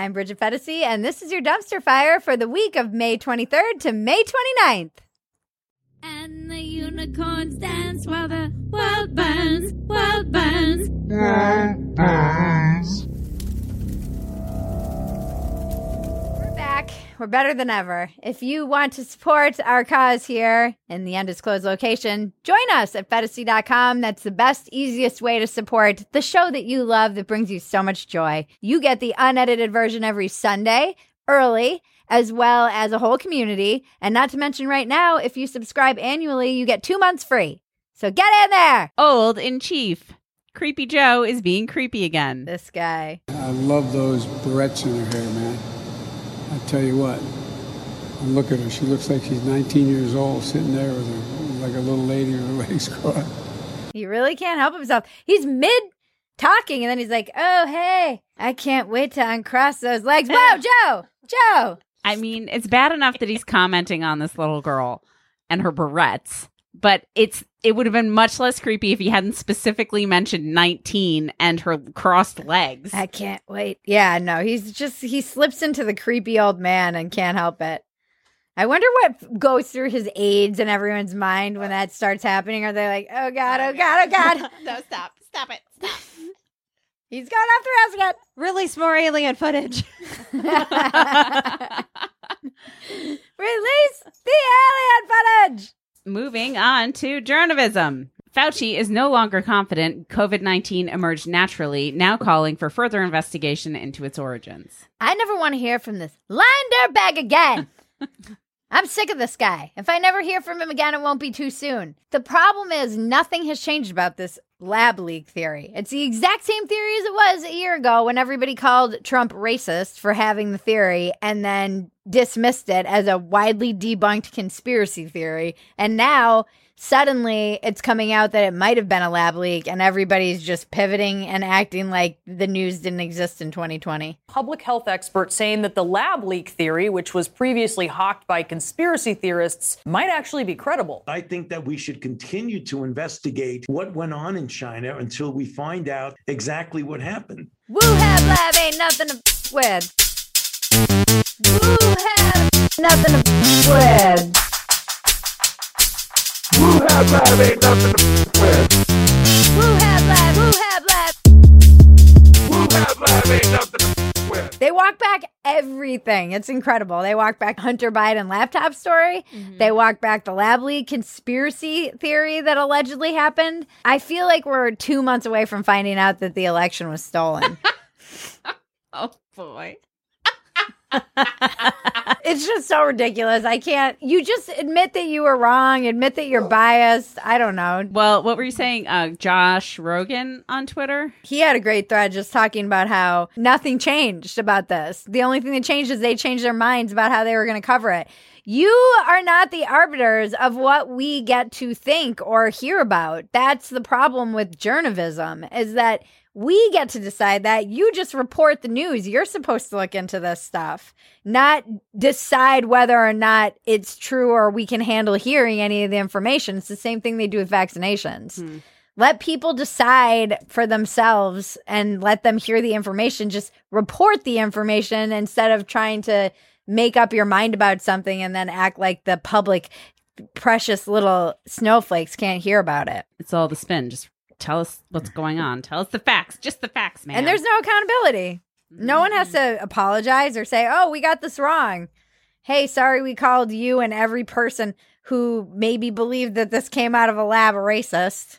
I'm Bridget Phetasy, and this is your dumpster fire for the week of May 23rd to May 29th. And the unicorns dance while the world burns, world burns. We're back. We're better than ever. If you want to support our cause here in the undisclosed location, join us at Phetasy.com. That's the best, easiest way to support the show that you love that brings you so much joy. You get the unedited version every Sunday, early, as well as a whole community. And not to mention, right now, if you subscribe annually, you get two months free. So get in there. Old in chief. Creepy Joe is being creepy again. This guy. I love those barrettes in her hair, man. I tell you what. And look at her. She looks like she's 19 years old, sitting there with her like a little lady with her legs crossed. He really can't help himself. He's mid talking, and then he's like, "Oh, hey, I can't wait to uncross those legs." Whoa, Joe, Joe. I mean, it's bad enough that he's commenting on this little girl and her barrettes, but it's it would have been much less creepy if he hadn't specifically mentioned 19 and her crossed legs. I can't wait. Yeah, no, he's just he slips into the creepy old man and can't help it. I wonder what goes through his aides and everyone's mind when that starts happening. Are they like, "Oh God, oh God, oh God"? no, stop. Stop it. Stop. He's going off the rails Release more alien footage. Release the alien footage. Moving on to journalism. Fauci is no longer confident COVID 19 emerged naturally, now calling for further investigation into its origins. I never want to hear from this line bag again. I'm sick of this guy. If I never hear from him again, it won't be too soon. The problem is, nothing has changed about this lab leak theory. It's the exact same theory as it was a year ago when everybody called Trump racist for having the theory and then dismissed it as a widely debunked conspiracy theory. And now, suddenly, it's coming out that it might have been a lab leak, and everybody's just pivoting and acting like the news didn't exist in 2020. public health experts saying that the lab leak theory, which was previously hawked by conspiracy theorists, might actually be credible. I think that we should continue to investigate what went on in China until we find out exactly what happened. Wuhan lab ain't nothing to f- with. Wuhan nothing to f- with. Wuhan lab, Wuhan lab. They walk back everything. It's incredible. They walk back Hunter Biden laptop story. Mm-hmm. They walk back the lab leak conspiracy theory that allegedly happened. I feel like we're two months away from finding out that the election was stolen. Oh, boy. It's just so ridiculous. I can't. You just admit that you were wrong. Admit that you're biased. I don't know. Well, what were you saying? Uh, Josh Rogin on Twitter? He had a great thread just talking about how nothing changed about this. The only thing that changed is they changed their minds about how they were going to cover it. You are not the arbiters of what we get to think or hear about. That's the problem with journalism is that we get to decide that. You just report the news. You're supposed to look into this stuff, not decide whether or not it's true or we can handle hearing any of the information. It's the same thing they do with vaccinations. Hmm. Let people decide for themselves and let them hear the information. Just report the information instead of trying to make up your mind about something and then act like the public precious little snowflakes can't hear about it. It's all the spin. Just tell us what's going on. Tell us the facts. Just the facts, man. And there's no accountability. No one has to apologize or say, "Oh, we got this wrong." Hey, sorry we called you and every person who maybe believed that this came out of a lab a racist.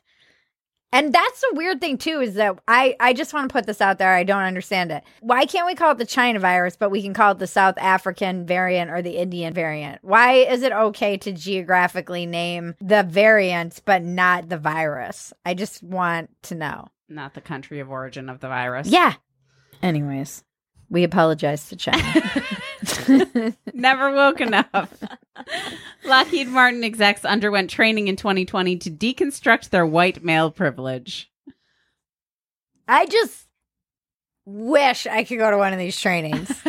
And that's the weird thing too is that I I just want to put this out there. I don't understand it. Why can't we call it the China virus, but we can call it the South African variant or the Indian variant? Why is it okay to geographically name the variants but not the virus? I just want to know. Not the country of origin of the virus. Yeah. Anyways, we apologize to China. Never woke enough. Lockheed Martin execs underwent training in 2020 to deconstruct their white male privilege. I just wish I could go to one of these trainings.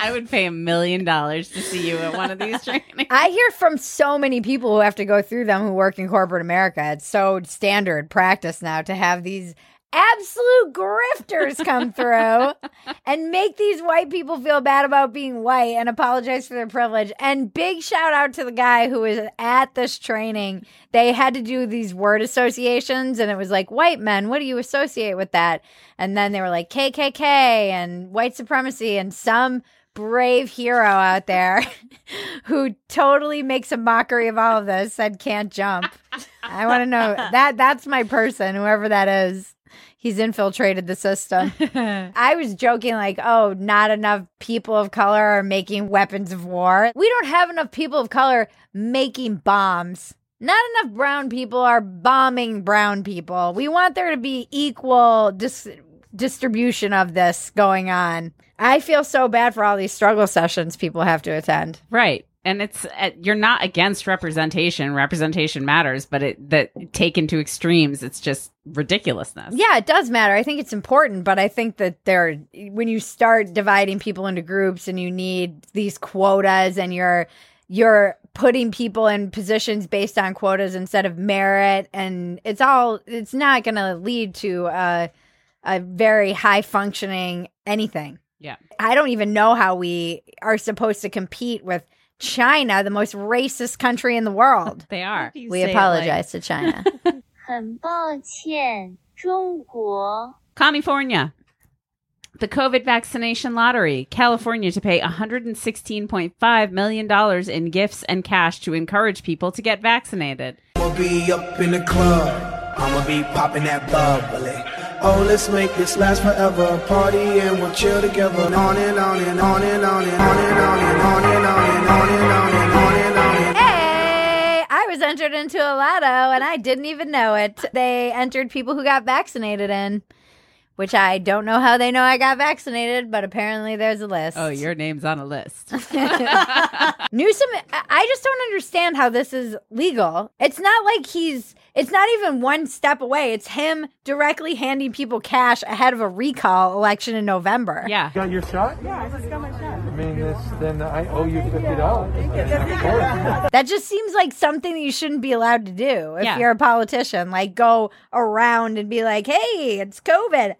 I would pay a million dollars to see you at one of these trainings. I hear from so many people who have to go through them who work in corporate America. It's so standard practice now to have these absolute grifters come through and make these white people feel bad about being white and apologize for their privilege. And big shout out to the guy who was at this training. They had to do these word associations, and it was like, white men, what do you associate with that? And then they were like, KKK and white supremacy, and some brave hero out there who totally makes a mockery of all of this said can't jump. I want to know that that's my person, whoever that is. He's infiltrated the system. I was joking, like, oh, not enough people of color are making weapons of war. We don't have enough people of color making bombs. Not enough brown people are bombing brown people. We want there to be equal dis- distribution of this going on. I feel so bad for all these struggle sessions people have to attend. Right. And it's uh, you're not against representation. Representation matters, but it that taken to extremes, it's just ridiculousness. Yeah, it does matter. I think it's important, but I think that there when you start dividing people into groups and you need these quotas and you're you're putting people in positions based on quotas instead of merit and it's all it's not going to lead to a a very high functioning anything. Yeah. I don't even know how we are supposed to compete with China, the most racist country in the world. They are. You we say it apologize to China. 很抱歉，中国。 California. The COVID vaccination lottery. California to pay $116.5 million in gifts and cash to encourage people to get vaccinated. I'ma be up in the club. I'ma be popping that bubbly. Oh, let's make this last forever. Party and we'll chill together. On and on and on and on and on and on and on and on and on and on and on and on I was entered into a lotto and I didn't even know it. They entered people who got vaccinated in, which I don't know how they know I got vaccinated, but apparently there's a list. Oh, your name's on a list. Newsom, I I just don't understand how this is legal. It's not like he's, it's not even one step away. It's him directly handing people cash ahead of a recall election in November. yeah. Got your shot? Yeah, I just got my shot. I mean, this, then I owe you fifty dollars. That just seems like something that you shouldn't be allowed to do if Yeah. you're a politician. Like go around and be like, "Hey, it's COVID.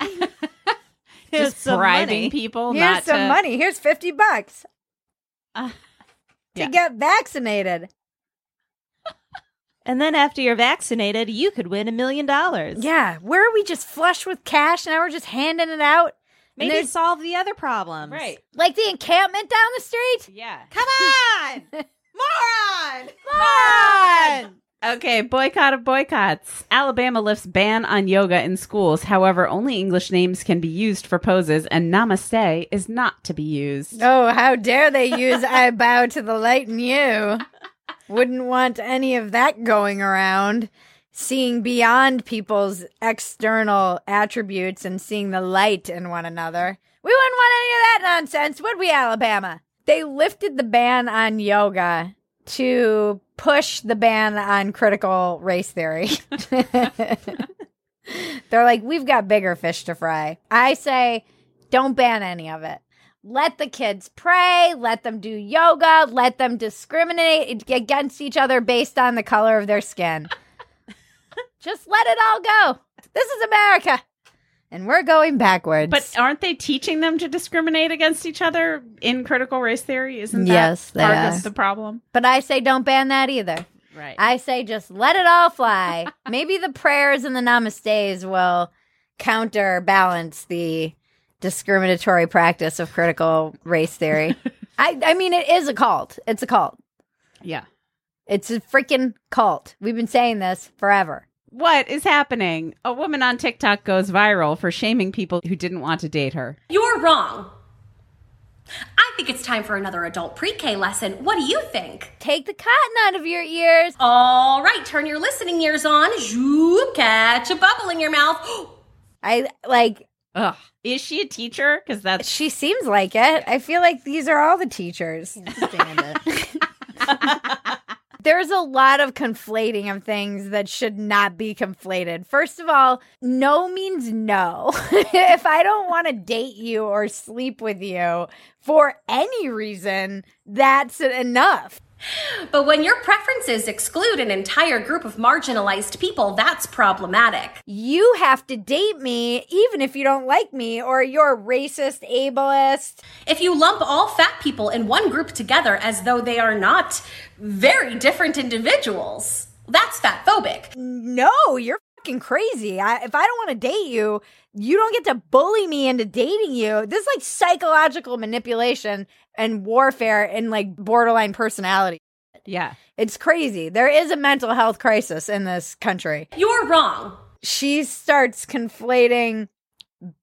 Here's Just some bribing money. people Here's not some to, money. Here's fifty bucks Uh, to get vaccinated." And then after you're vaccinated, you could win a million dollars. Yeah, where are we just flush with cash? Now we're just handing it out. And Maybe there's- solve the other problems. Right. like the encampment down the street. Yeah. Come on! Moron! Moron! Okay, boycott of boycotts. Alabama lifts ban on yoga in schools. However, only English names can be used for poses, and namaste is not to be used. Oh, how dare they use I bow to the light in you. Wouldn't want any of that going around. Seeing beyond people's external attributes and seeing the light in one another. We wouldn't want any of that nonsense, would we, Alabama? They lifted the ban on yoga to push the ban on critical race theory. They're like, we've got bigger fish to fry. I say, don't ban any of it. Let the kids pray, let them do yoga, let them discriminate against each other based on the color of their skin. Just let it all go. This is America. And we're going backwards. But aren't they teaching them to discriminate against each other in critical race theory? Isn't that Yes, part are. of the problem? but I say don't ban that either. Right. I say just let it all fly. Maybe the prayers and the namastes will counterbalance the discriminatory practice of critical race theory. I, I mean, it is a cult. It's a cult. yeah. It's a freaking cult. We've been saying this forever. What is happening? A woman on TikTok goes viral for shaming people who didn't want to date her. You're wrong. I think it's time for another adult pre K lesson. What do you think? Take the cotton out of your ears. All right, turn your listening ears on. Zoop, catch a bubble in your mouth. I like, Ugh. Is she a teacher? Because that's she seems like it. I feel like these are all the teachers. Stand it. There's a lot of conflating of things that should not be conflated. First of all, no means no. if I don't want to date you or sleep with you for any reason, that's enough. But when your preferences exclude an entire group of marginalized people, that's problematic. You have to date me even if you don't like me or you're racist, ableist. If you lump all fat people in one group together as though they are not very different individuals, that's fat phobic. No, you're fucking crazy. I, if I don't want to date you, you don't get to bully me into dating you. This is like psychological manipulation and warfare and like borderline personality. Yeah. It's crazy. There is a mental health crisis in this country. You're wrong. She starts conflating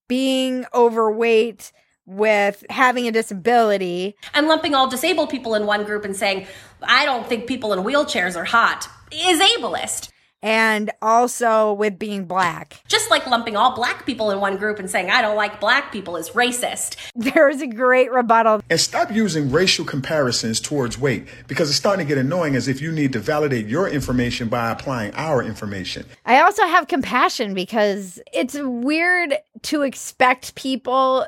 being overweight with having a disability. And lumping all disabled people in one group and saying, I don't think people in wheelchairs are hot, is ableist. And also with being black. Just like lumping all black people in one group and saying, I don't like black people is racist. There's a great rebuttal. And stop using racial comparisons towards weight because it's starting to get annoying as if you need to validate your information by applying our information. I also have compassion because it's weird to expect people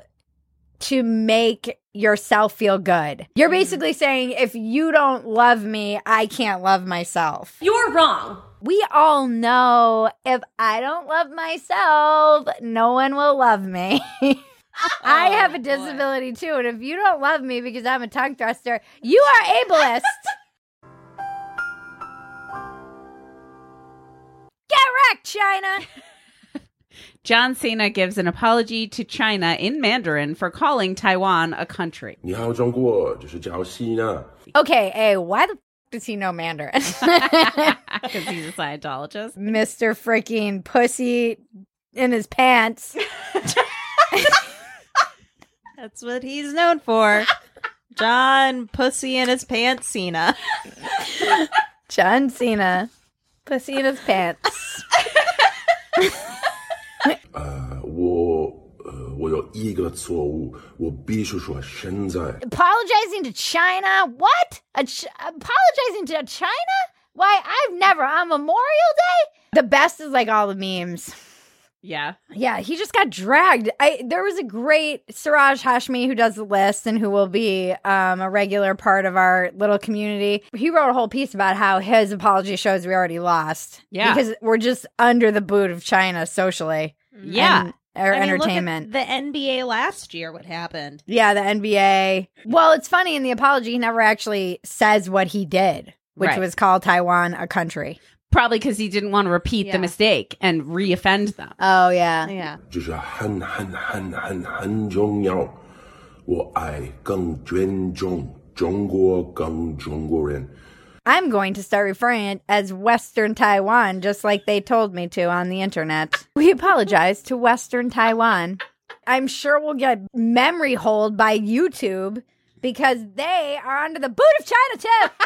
to make yourself feel good. You're mm-hmm. basically saying if you don't love me, I can't love myself. You're wrong we all know if I don't love myself, no one will love me. Oh, I have a disability boy. too, and if you don't love me because I'm a tongue thruster, you are ableist. Get wrecked, China. John Cena gives an apology to China in Mandarin for calling Taiwan a country. Okay, hey, why the does he know Mandarin? Because he's a Scientologist. Mr. Freaking Pussy in his pants. That's what he's known for. John Pussy in his pants, Cena. John Cena. Pussy in his pants. uh. 我有一个错误，我必须说现在。 Apologizing to China? What? A ch- apologizing to China? Why, I've never on Memorial Day? The best is like all the memes. Yeah. Yeah, he just got dragged. I there was a great Siraj Hashmi who does the list and who will be um, a regular part of our little community. He wrote a whole piece about how his apology shows we already lost. Yeah. because we're just under the boot of China socially. Yeah. and our I mean, look at entertainment. the NBA last year, what happened? yeah, the NBA. Well, it's funny in the apology he never actually says what he did, which Right. was call Taiwan a country. Probably because he didn't want to repeat Yeah. the mistake and re-offend them. Oh yeah, Yeah. 这是很很很很很重要。我爱更尊重中国，更中国人。 I'm going to start referring it as Western Taiwan, just like they told me to on the internet. We apologize to Western Taiwan. I'm sure we'll get memory hold by YouTube because they are under the boot of China too.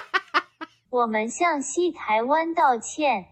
我们向西台湾道歉。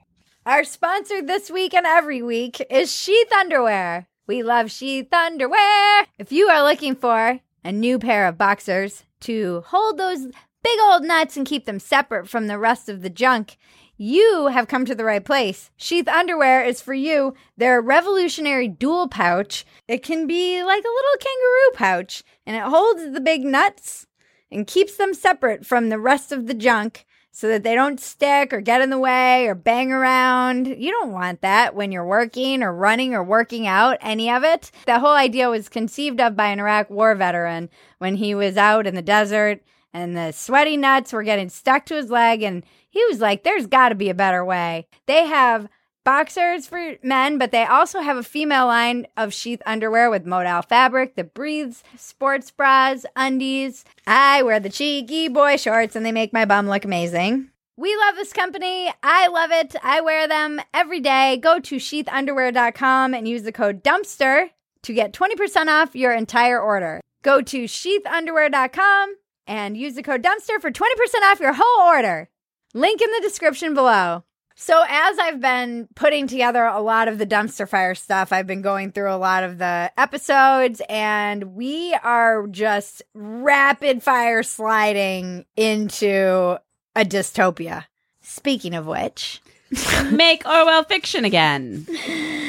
Our sponsor this week and every week is Sheath Underwear. We love Sheath Underwear. If you are looking for a new pair of boxers to hold those big old nuts and keep them separate from the rest of the junk, you have come to the right place. Sheath Underwear is for you. They're a revolutionary dual pouch. It can be like a little kangaroo pouch, and it holds the big nuts and keeps them separate from the rest of the junk so that they don't stick or get in the way or bang around. You don't want that when you're working or running or working out, any of it. The whole idea was conceived of by an Iraq war veteran when he was out in the desert and the sweaty nuts were getting stuck to his leg and he was like, there's got to be a better way. They have boxers for men, but they also have a female line of sheath underwear with modal fabric that breathes, sports bras, undies. I wear the cheeky boy shorts and they make my bum look amazing. We love this company. I love it. I wear them every day. Go to sheathunderwear.com and use the code dumpster to get 20% off your entire order. Go to sheathunderwear.com and use the code dumpster for 20% off your whole order. Link in the description below. So, as I've been putting together a lot of the dumpster fire stuff, I've been going through a lot of the episodes, and we are just rapid fire sliding into a dystopia. Speaking of which, Make Orwell fiction again.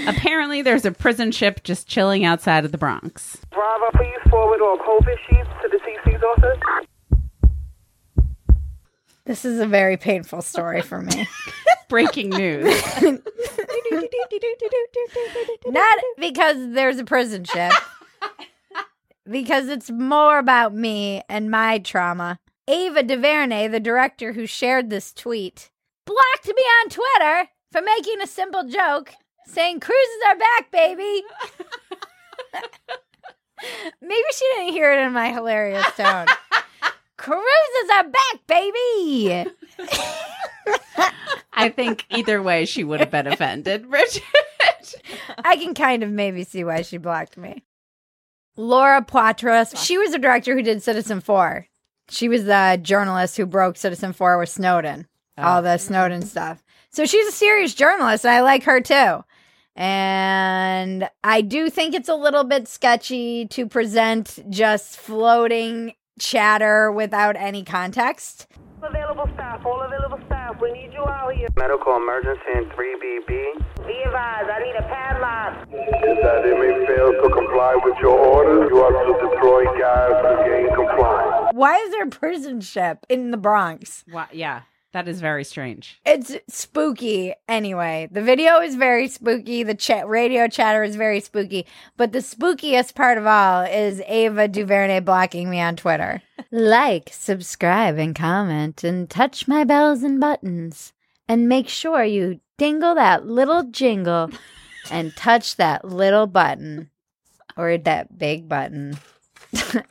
Apparently, there's a prison ship just chilling outside of the Bronx. Bravo, please forward all COVID sheets to the Office. This is a very painful story for me. Breaking news. Not because there's a prison ship, because it's more about me and my trauma. Ava DuVernay, the director who shared this tweet, blocked me on Twitter for making a simple joke saying cruises are back, baby. Maybe she didn't hear it in my hilarious tone. cruises are back, baby. I think either way she would have been offended, Richard. I can kind of maybe see why she blocked me. Laura Poitras, she was the director who did Citizenfour. She was the journalist who broke Citizenfour with Snowden, all oh. the Snowden stuff. So she's a serious journalist, and I like her too. And I do think it's a little bit sketchy to present just floating chatter without any context. Available staff, all available staff. We need you out here. Medical emergency in 3BB. Be advised, I need a padlock. If that inmate fail to comply with your orders, you are to deploy guys to gain compliance. Why is there a prison ship in the Bronx? Wow, yeah, that is very strange. It's spooky anyway. The video is very spooky. The chat radio chatter is very spooky. But the spookiest part of all is Ava DuVernay blocking me on Twitter. like, subscribe, and comment, and touch my bells and buttons. And make sure you dingle that little jingle and touch that little button or that big button.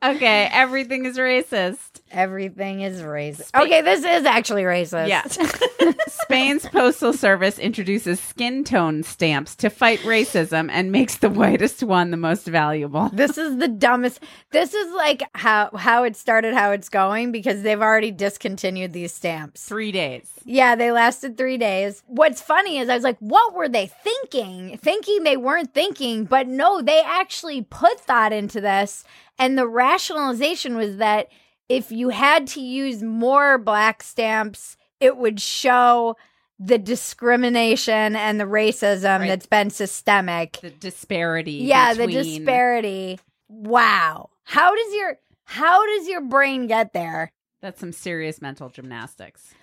Okay, everything is racist. Everything is racist. Okay, this is actually racist. Yeah. Spain's postal service introduces skin tone stamps to fight racism and makes the whitest one the most valuable. This is the dumbest. This is like how how it started, how it's going because they've already discontinued these stamps. 3 days. Yeah, they lasted 3 days. What's funny is I was like, what were they thinking? Thinking they weren't thinking, but no, they actually put thought into this and the rationalization was that if you had to use more black stamps, it would show the discrimination and the racism Right. that's been systemic. The disparity. Yeah, the disparity. Wow. How does your how does your brain get there? That's some serious mental gymnastics.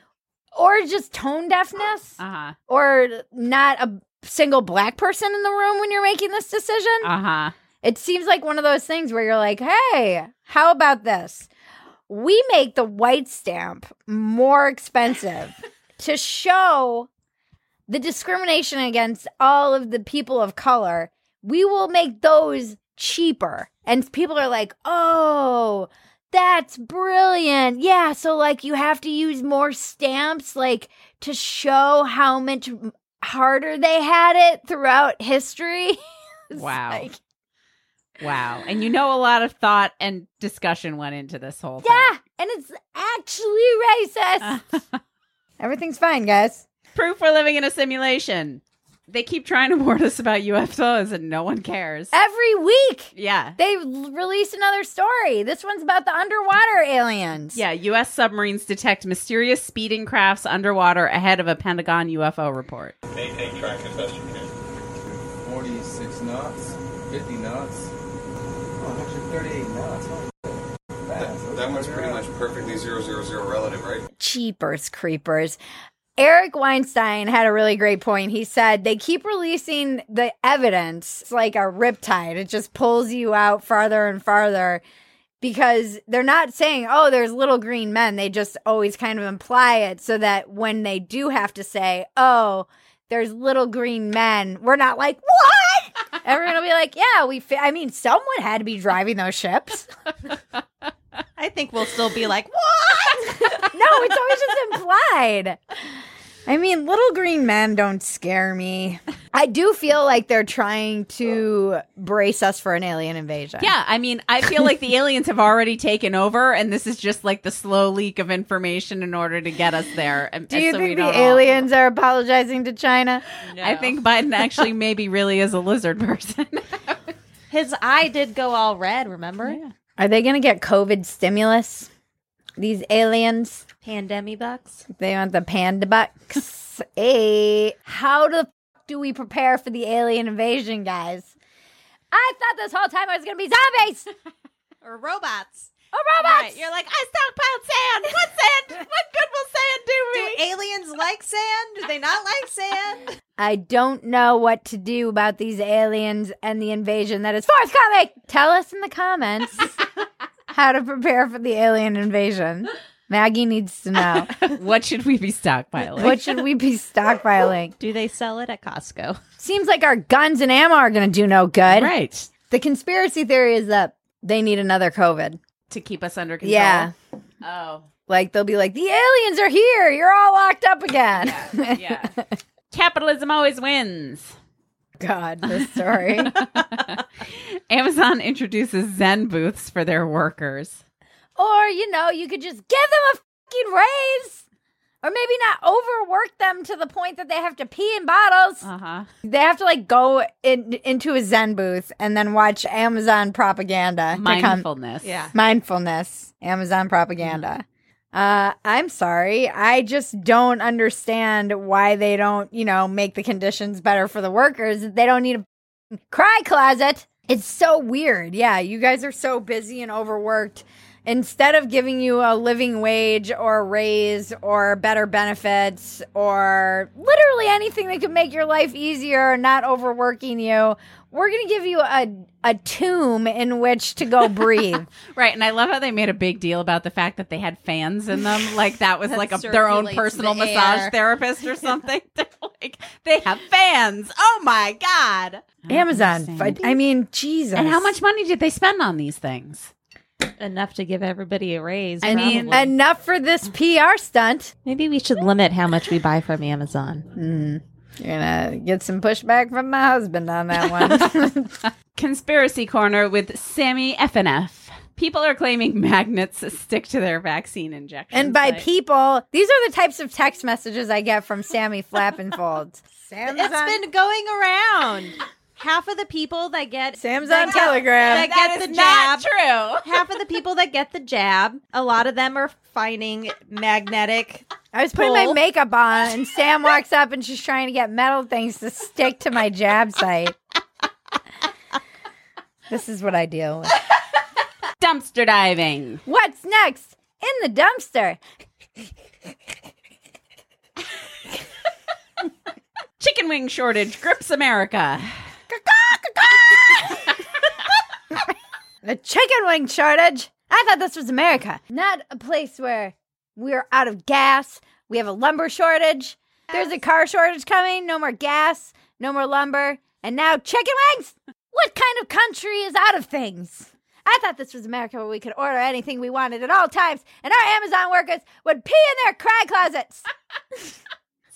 Or just tone deafness? Uh-huh. Or not a single black person in the room when you're making this decision? Uh-huh. It seems like one of those things where you're like, hey, how about this? We make the white stamp more expensive to show the discrimination against all of the people of color. We will make those cheaper. And people are like, oh, that's brilliant. Yeah. So, like, you have to use more stamps, like, to show how much harder they had it throughout history. Wow. like- Wow. And you know a lot of thought and discussion went into this whole thing. Yeah, and it's actually racist. Everything's fine, guys. Proof we're living in a simulation. They keep trying to warn us about UFOs and no one cares. Every week, Yeah. they l- release another story. This one's about the underwater aliens. Yeah, U.S. submarines detect mysterious speeding crafts underwater ahead of a Pentagon UFO report. Maintain track as best you can. 46 knots, 50 knots, 138 knots. Fast. That one's pretty much perfectly zero zero zero relative, right? Cheapers creepers. Eric Weinstein had a really great point. He said they keep releasing the evidence. It's like a riptide. It just pulls you out farther and farther because they're not saying, oh, there's little green men. They just always kind of imply it so that when they do have to say, oh, there's little green men, we're not like, what? Everyone will be like, yeah, we, fi- I mean, someone had to be driving those ships. I think we'll still be like, what? no, it's always just implied. I mean, little green men don't scare me. I do feel like they're trying to brace us for an alien invasion. Yeah, I mean, I feel like the aliens have already taken over, and this is just like the slow leak of information in order to get us there. And, Do you so we think the don't all- aliens are apologizing to China? I think Biden actually maybe really is a lizard person. His eye did go all red, remember? Are they going to get COVID stimulus? These aliens? Pandemic bucks. They want the panda bucks. hey, how the f- do we prepare for the alien invasion, guys? I thought this whole time I was going to be zombies. Or robots. Oh, robots! Right, You're like, I stockpiled sand. What sand? what good will sand do me? Do aliens like sand? Do they not like sand? I don't know what to do about these aliens and the invasion that is forthcoming. Tell us in the comments how to prepare for the alien invasion. Maggie needs to know. what should we be stockpiling? What should we be stockpiling? Do they sell it at Costco? Seems like our guns and ammo are going to do no good. Right. The conspiracy theory is that they need another COVID. To keep us under control. Yeah. Oh. Like they'll be like, the aliens are here. You're all locked up again. Yeah. Capitalism always wins. God, this story. Amazon introduces Zen booths for their workers. Or, you know, you could just give them a fucking raise. Or maybe not overwork them to the point that they have to pee in bottles. Uh huh. They have to like go in, into a Zen booth and then watch Amazon propaganda. to come- Mindfulness. Yeah. mindfulness, Amazon propaganda. Uh, I'm sorry. I just don't understand why they don't, you know, make the conditions better for the workers. They don't need a cry closet. It's so weird. Yeah, you guys are so busy and overworked. Instead of giving you a living wage or a raise or better benefits or literally anything that could make your life easier, not overworking you, we're going to give you a, a tomb in which to go breathe. Right, and I love how they made a big deal about the fact that they had fans in them, like that was like a, their own personal the massage air. therapist or something. They're like they have fans. Oh my god! Amazon. I, I mean, Jesus. And how much money did they spend on these things? Enough to give everybody a raise. I mean, probably. enough for this PR stunt. maybe we should limit how much we buy from Amazon. Hmm. You're gonna get some pushback from my husband on that one. Conspiracy corner with Sammy FNF. People are claiming magnets stick to their vaccine injections. and by Like- people, these are the types of text messages I get from Sammy Flappinfolds. Sam's It's on, been going around. Half of the people that get Sam's that on get- Telegram. that That get is the not jab. true. Half of the people that get the jab, a lot of them are finding magnetic. I was putting my makeup on, and Sam walks up and she's trying to get metal things to stick to my jab site. this is what I deal with. Dumpster diving. What's next in the dumpster? Chicken wing shortage grips America. The chicken wing shortage. I thought this was America, not a place where we're out of gas. We have a lumber shortage. There's a car shortage coming. No more gas, no more lumber, and now chicken wings. What kind of country is out of things? I thought this was America where we could order anything we wanted at all times, and our Amazon workers would pee in their cry closets.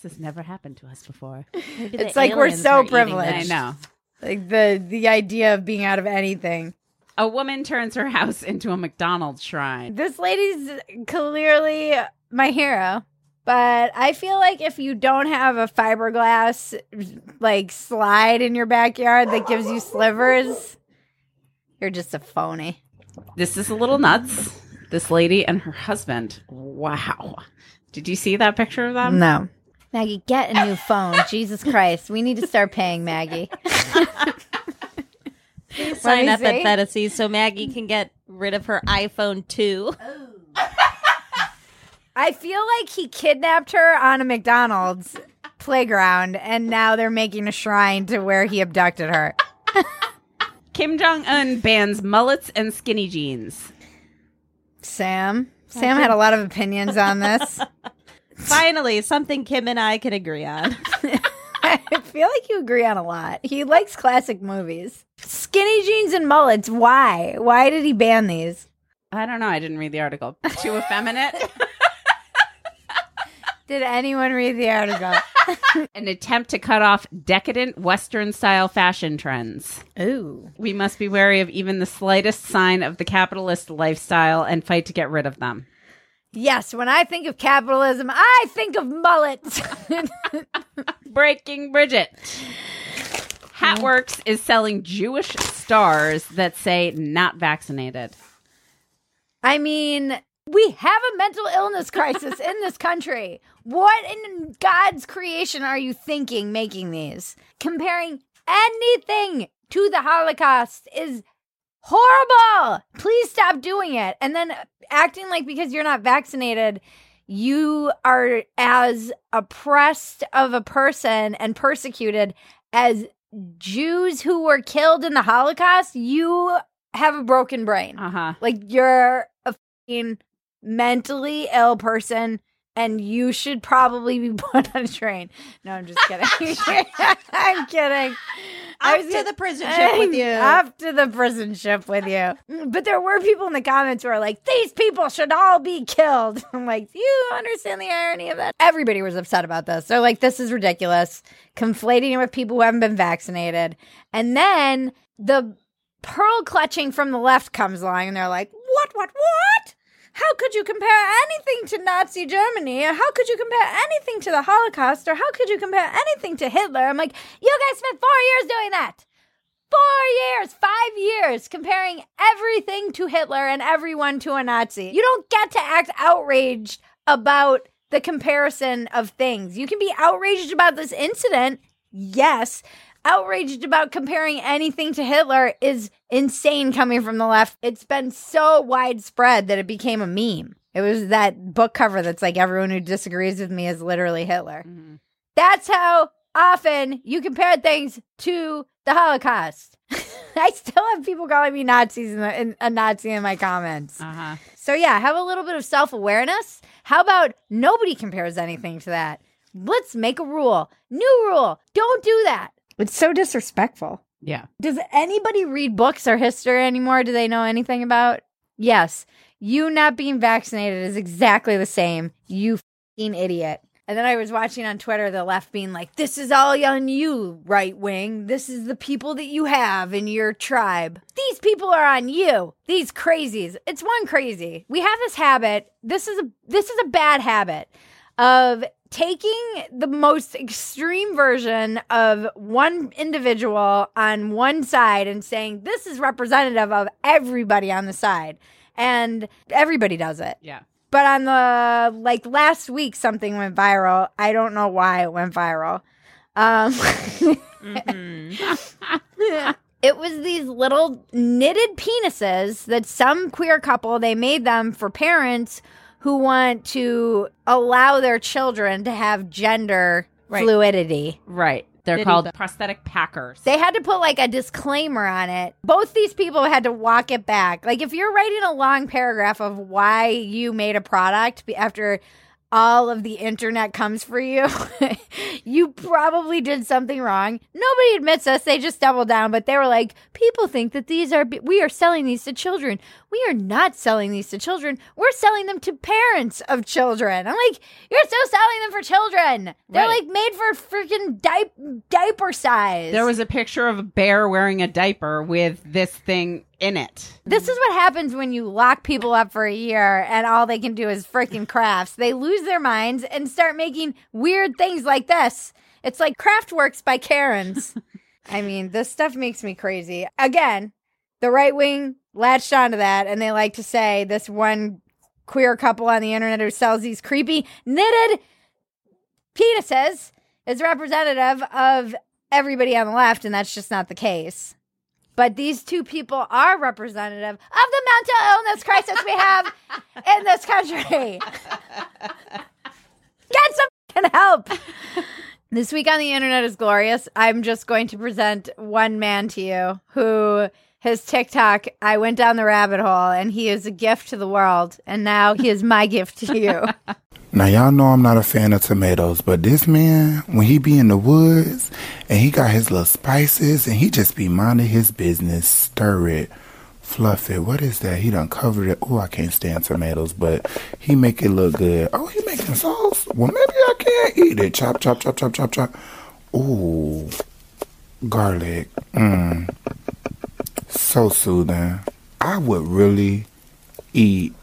This has never happened to us before. Maybe It's like we're so are privileged. I know. Like the the idea of being out of anything. A woman turns her house into a McDonald's shrine. This lady's clearly my hero. But I feel like if you don't have a fiberglass like slide in your backyard that gives you slivers, you're just a phony. This is a little nuts. This lady and her husband. Wow. Did you see that picture of them? No. Maggie, get a new phone. Jesus Christ. We need to start paying Maggie. Please sign me up at see. Fantasy so Maggie can get rid of her iPhone 2. I feel like he kidnapped her on a McDonald's playground and now they're making a shrine to where he abducted her. Kim Jong Un bans mullets and skinny jeans. Sam. Sam had a lot of opinions on this. Finally, something Kim and I can agree on. I feel like you agree on a lot. He likes classic movies. Skinny jeans and mullets. Why? Why did he ban these? I don't know. I didn't read the article. Too effeminate. Did anyone read the article? An attempt to cut off decadent Western style fashion trends. Ooh. We must be wary of even the slightest sign of the capitalist lifestyle and fight to get rid of them. Yes, when I think of capitalism, I think of mullets. Breaking Bridget. Hatworks is selling Jewish stars that say not vaccinated. I mean, we have a mental illness crisis in this country. What in God's creation are you thinking making these? Comparing anything to the Holocaust is horrible. Please stop doing it. And then acting like because you're not vaccinated, you are as oppressed of a person and persecuted as Jews who were killed in the Holocaust. You have a broken brain. Uh huh. Like you're a fucking mentally ill person and you should probably be put on a train. No, I'm just kidding. I'm kidding. I Off to the prison ship with you. Off to the prison ship with you. But there were people in the comments who are like, these people should all be killed. I'm like, do you understand the irony of that? Everybody was upset about this. They're like, this is ridiculous. Conflating it with people who haven't been vaccinated. And then the pearl clutching from the left comes along and they're like, what, what, what? How could you compare anything to Nazi Germany? Or how could you compare anything to the Holocaust? Or how could you compare anything to Hitler? I'm like, you guys spent four years doing that. Four years, five years comparing everything to Hitler and everyone to a Nazi. You don't get to act outraged about the comparison of things. You can be outraged about this incident, yes. Outraged about comparing anything to Hitler is insane coming from the left. It's been so widespread that it became a meme. It was that book cover that's like everyone who disagrees with me is literally Hitler. That's how often you compare things to the Holocaust. I still have people calling me Nazis in, the, in a Nazi in my comments. Uh-huh. So yeah, have a little bit of self awareness. How about nobody compares anything to that? Let's make a rule. New rule. Don't do that. It's so disrespectful. Yeah. Does anybody read books or history anymore? Do they know anything about? Yes. You not being vaccinated is exactly the same. You fucking idiot. And then I was watching on Twitter the left being like, this is all on you, right wing. This is the people that you have in your tribe. These people are on you. These crazies. It's one crazy. We have this habit. This is a this is a bad habit of taking the most extreme version of one individual on one side and saying this is representative of everybody on the side. And everybody does it. Yeah. But on the like last week, something went viral. I don't know why it went viral. Um, it was these little knitted penises that some queer couple they made them for parents who want to allow their children to have gender Right. fluidity. Right. They're Did called the- prosthetic packers. They had to put like a disclaimer on it. Both these people had to walk it back. Like if you're writing a long paragraph of why you made a product after all of the internet comes for you, you probably did something wrong. Nobody admits us. They just double down, but they were like, people think that these are, we are selling these to children. We are not selling these to children. We're selling them to parents of children. I'm like, you're still selling them for children. They're Right. like made for freaking di- diaper size. There was a picture of a bear wearing a diaper with this thing in it. This is what happens when you lock people up for a year and all they can do is freaking crafts. They lose their minds and start making weird things like this. It's like Craftworks by Karens. I mean, this stuff makes me crazy. Again, the right wing latched onto that and they like to say this one queer couple on the internet who sells these creepy knitted penises is representative of everybody on the left, and that's just not the case. But these two people are representative of the mental illness crisis we have in this country. Get some help. This week on the internet is glorious. I'm just going to present one man to you who his TikTok, I went down the rabbit hole and he is a gift to the world. And now he is my gift to you. Now y'all know I'm not a fan of tomatoes, but this man, when he be in the woods and he got his little spices and he just be minding his business, stir it, fluff it. What is that? He done covered it. Oh, I can't stand tomatoes, but he make it look good. Oh, he making sauce. Well, maybe I can't eat it. Chop, chop, chop, chop, chop, chop. Ooh, garlic. Mmm, so soothing. I would really eat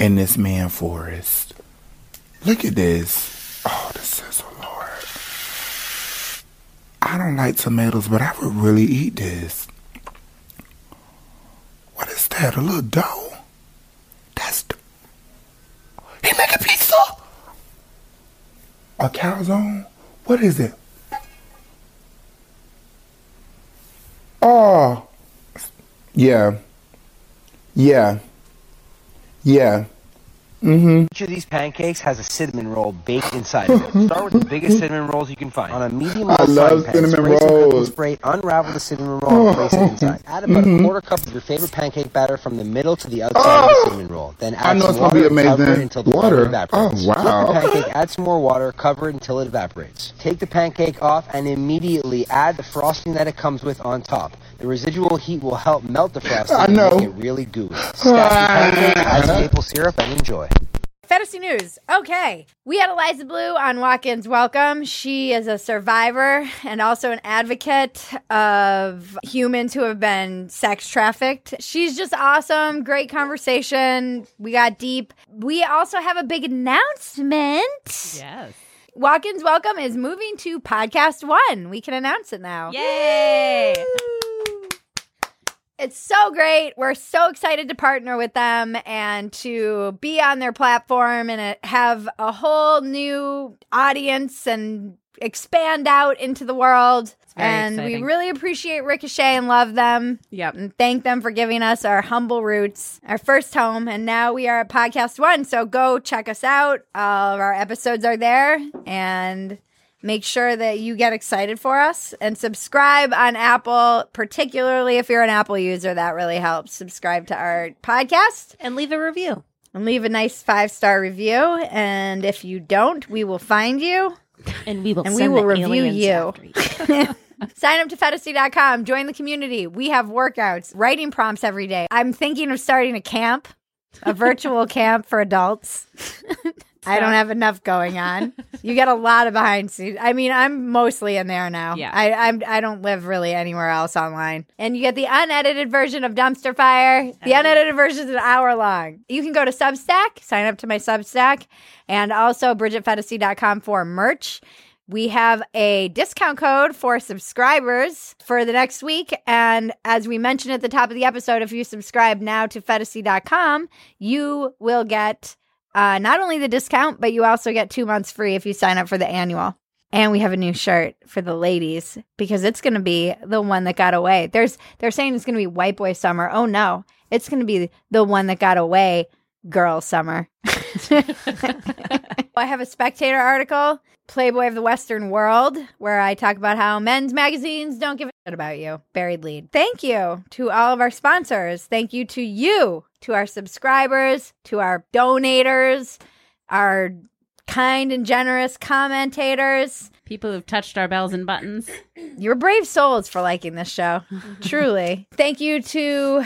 in this man forest. Look at this. Oh, this is a Lord. I don't like tomatoes, but I would really eat this. What is that? A little dough? That's. He make a pizza? A calzone? What is it? Oh. Yeah. Yeah. Yeah. Mm-hmm. Each of these pancakes has a cinnamon roll baked inside of it. Start with the biggest cinnamon rolls you can find. On a medium I love pan, cinnamon rolls. spray, unravel the cinnamon roll and place it inside. Add about Mhm. a quarter cup of your favorite pancake batter from the middle to the outside of the cinnamon roll. Then I add know some it's be water and it amazing. until the Water? water evaporates. Oh, wow. Flip the pancake, add some more water, cover it until it evaporates. Take the pancake off and immediately add the frosting that it comes with on top. The residual heat will help melt the frosting I and know. make it really gooey. Stack your pancake, add some maple syrup, and enjoy. Phetasy news. Okay. We had Eliza Blue on Walk Ins Welcome. She is a survivor and also an advocate of humans who have been sex trafficked. She's just awesome. Great conversation. We got deep. We also have a big announcement. Yes. Walk Ins Welcome is moving to Podcast One. We can announce it now. Yay! It's so great. We're so excited to partner with them and to be on their platform and uh, have a whole new audience and expand out into the world. And we really appreciate Ricochet and love them. Yep. And thank them for giving us our humble roots, our first home. And now we are at Podcast One. So go check us out. All of our episodes are there. And make sure that you get excited for us and subscribe on Apple, particularly if you're an Apple user. That really helps. Subscribe to our podcast and leave a review. And leave a nice five star review. And if you don't, we will find you and we will and we will review you. Sign up to Phetasy.com. Join the community. We have workouts, writing prompts every day. I'm thinking of starting a camp, a virtual camp for adults. I don't have enough going on. You get a lot of behind scenes. I mean, I'm mostly in there now. Yeah. I I'm, I don't live really anywhere else online. And you get the unedited version of Dumpster Fire. The unedited version is an hour long. You can go to Substack, sign up to my Substack, and also BridgetPhetasy.com for merch. We have a discount code for subscribers for the next week. And as we mentioned at the top of the episode, if you subscribe now to Phetasy.com, you will get uh, not only the discount, but you also get two months free if you sign up for the annual. And we have a new shirt for the ladies because it's going to be the one that got away. There's they're saying it's going to be white boy summer. Oh no, it's going to be the one that got away, girl summer. I have a spectator article, Playboy of the Western World, where I talk about how men's magazines don't give a shit about you. Buried lead. Thank you to all of our sponsors. Thank you to you, to our subscribers, to our donators, our kind and generous commentators. People who've touched our bells and buttons. You're brave souls for liking this show. Truly. Thank you to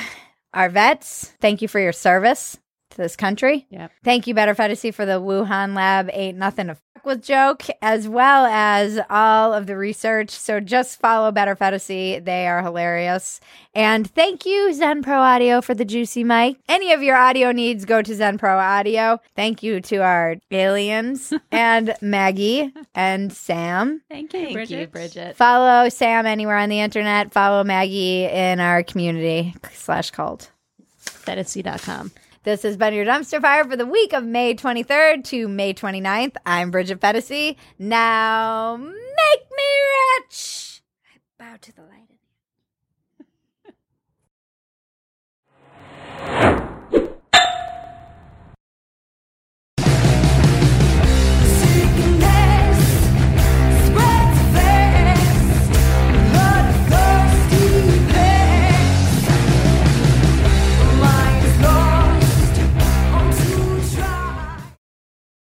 our vets. Thank you for your service to this country. Yep. Thank you, Better Phetasy, for the Wuhan Lab Ain't Nothing to Fuck with joke, as well as all of the research. So just follow Better Phetasy. They are hilarious. And thank you, Zen Pro Audio, for the juicy mic. Any of your audio needs, go to Zen Pro Audio. Thank you to our aliens and Maggie and Sam. Thank you, Thank Bridget. you, Bridget. Follow Sam anywhere on the internet. Follow Maggie in our community slash cult. Phetasy.com. This has been your dumpster fire for the week of May 23rd to May 29th. I'm Bridget Phetasy. Now make me rich. I bow to the light.